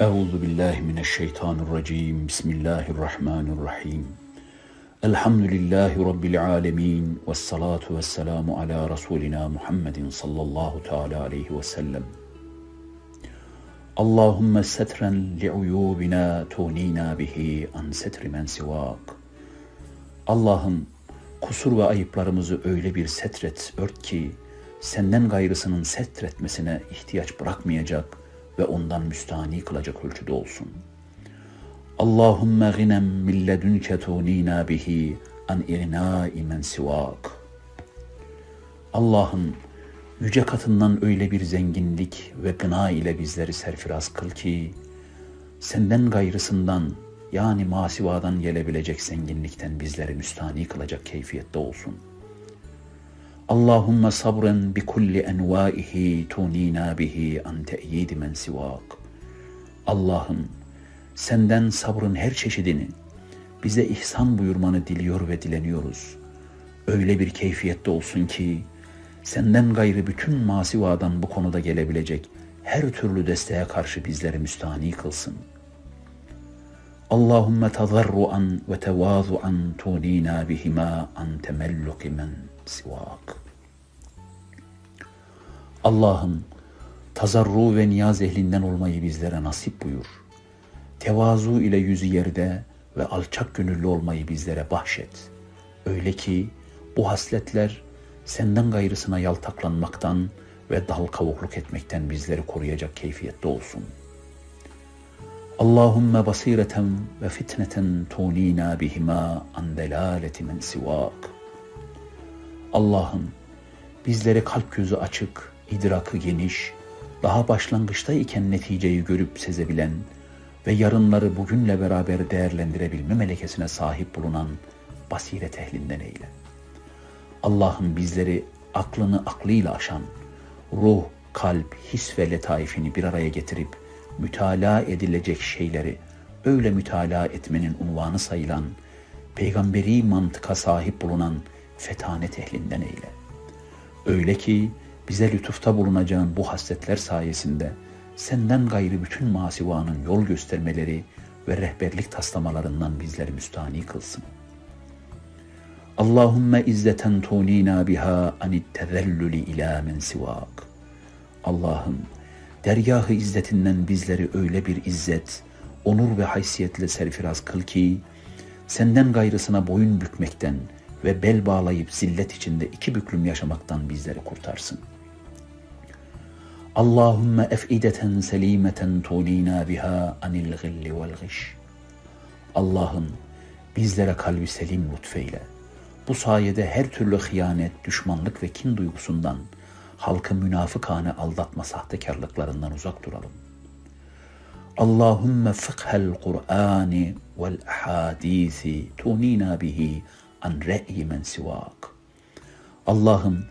Euzu billahi mineşşeytanirracim. Bismillahirrahmanirrahim. Elhamdülillahi rabbil alamin ve salatu vesselamu ala rasulina Muhammedin sallallahu teala aleyhi ve sellem. Allahümme setren li'uyubina tunina bihi an setri men sivak. Allah'ım kusur ve ayıplarımızı öyle bir setret, ört ki senden gayrısının setretmesine ihtiyaç bırakmayacak ve ondan müstahni kılacak ölçüde olsun. Allahümme ginem milledünke tunina bihi an ignai men sivak. Allah'ım yüce katından öyle bir zenginlik ve gına ile bizleri serfiraz kıl ki, senden gayrısından yani masivadan gelebilecek zenginlikten bizleri müstani kılacak keyfiyette olsun. Allahümme sabren bi kulli envaihi tunina bihi an te'yidi men sivak. Allah'ım senden sabrın her çeşidini bize ihsan buyurmanı diliyor ve dileniyoruz. Öyle bir keyfiyette olsun ki senden gayrı bütün masivadan bu konuda gelebilecek her türlü desteğe karşı bizleri müstahni kılsın. Allahümme tazarruan ve tevazuan tunina bihima an temelluki men sivak. Allah'ım tazarru ve niyaz ehlinden olmayı bizlere nasip buyur. Tevazu ile yüzü yerde ve alçak gönüllü olmayı bizlere bahşet. Öyle ki bu hasletler senden gayrısına yaltaklanmaktan ve dal kavukluk etmekten bizleri koruyacak keyfiyette olsun. Allahümme basireten ve fitneten tunina bihima an delaleti men sivak. Allah'ım bizlere kalp gözü açık, idrakı geniş, daha başlangıçta iken neticeyi görüp sezebilen ve yarınları bugünle beraber değerlendirebilme melekesine sahip bulunan basiret ehlinden eyle. Allah'ım bizleri aklını aklıyla aşan, ruh, kalp, his ve letaifini bir araya getirip mütalaa edilecek şeyleri öyle mütalaa etmenin unvanı sayılan, peygamberi mantıka sahip bulunan fetanet ehlinden eyle. Öyle ki bize lütufta bulunacağın bu hasletler sayesinde senden gayrı bütün masivanın yol göstermeleri ve rehberlik taslamalarından bizleri müstahni kılsın. Allahümme izzeten tunina biha anit tezellülü ila men sivak. Allah'ım dergahı izzetinden bizleri öyle bir izzet, onur ve haysiyetle serfiraz kıl ki, senden gayrısına boyun bükmekten ve bel bağlayıp zillet içinde iki büklüm yaşamaktan bizleri kurtarsın. Allahümme efideten selimeten tunina biha anil gilli vel giş. Allah'ım bizlere kalbi selim lütfeyle. Bu sayede her türlü hıyanet, düşmanlık ve kin duygusundan, halkı münafıkane aldatma sahtekarlıklarından uzak duralım. Allahümme fıkhel Kur'ani vel ahadisi tunina bihi an re'yi men sivak. Allah'ım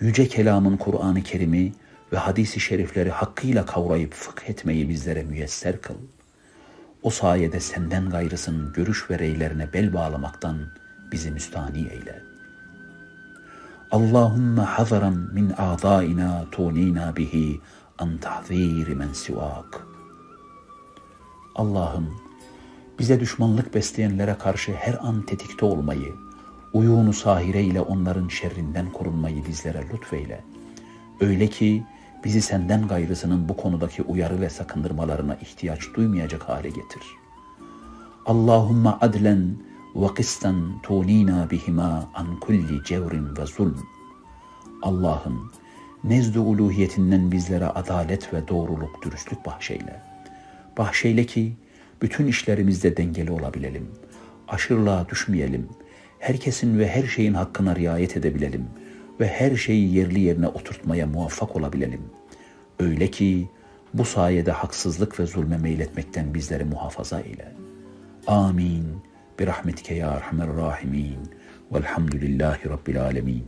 yüce kelamın Kur'an-ı Kerim'i ve hadisi şerifleri hakkıyla kavrayıp fıkh etmeyi bizlere müyesser kıl. O sayede senden gayrısının görüş ve reylerine bel bağlamaktan bizi müstani eyle. Allahümme hazaran min a'daina tunina bihi an tahziri men sivak. Allah'ım bize düşmanlık besleyenlere karşı her an tetikte olmayı, uyunu sahire ile onların şerrinden korunmayı bizlere lütfeyle. Öyle ki bizi senden gayrısının bu konudaki uyarı ve sakındırmalarına ihtiyaç duymayacak hale getir. Allahümme adlen kıstan tunina bihima an kulli cevrin ve zulm. Allah'ım nezd-i uluhiyetinden bizlere adalet ve doğruluk, dürüstlük bahşeyle. Bahşeyle ki bütün işlerimizde dengeli olabilelim. Aşırılığa düşmeyelim. Herkesin ve her şeyin hakkına riayet edebilelim ve her şeyi yerli yerine oturtmaya muvaffak olabilelim. Öyle ki bu sayede haksızlık ve zulme meyletmekten bizleri muhafaza eyle. Amin. برحمتك يا أرحم الراحمين والحمد لله رب العالمين.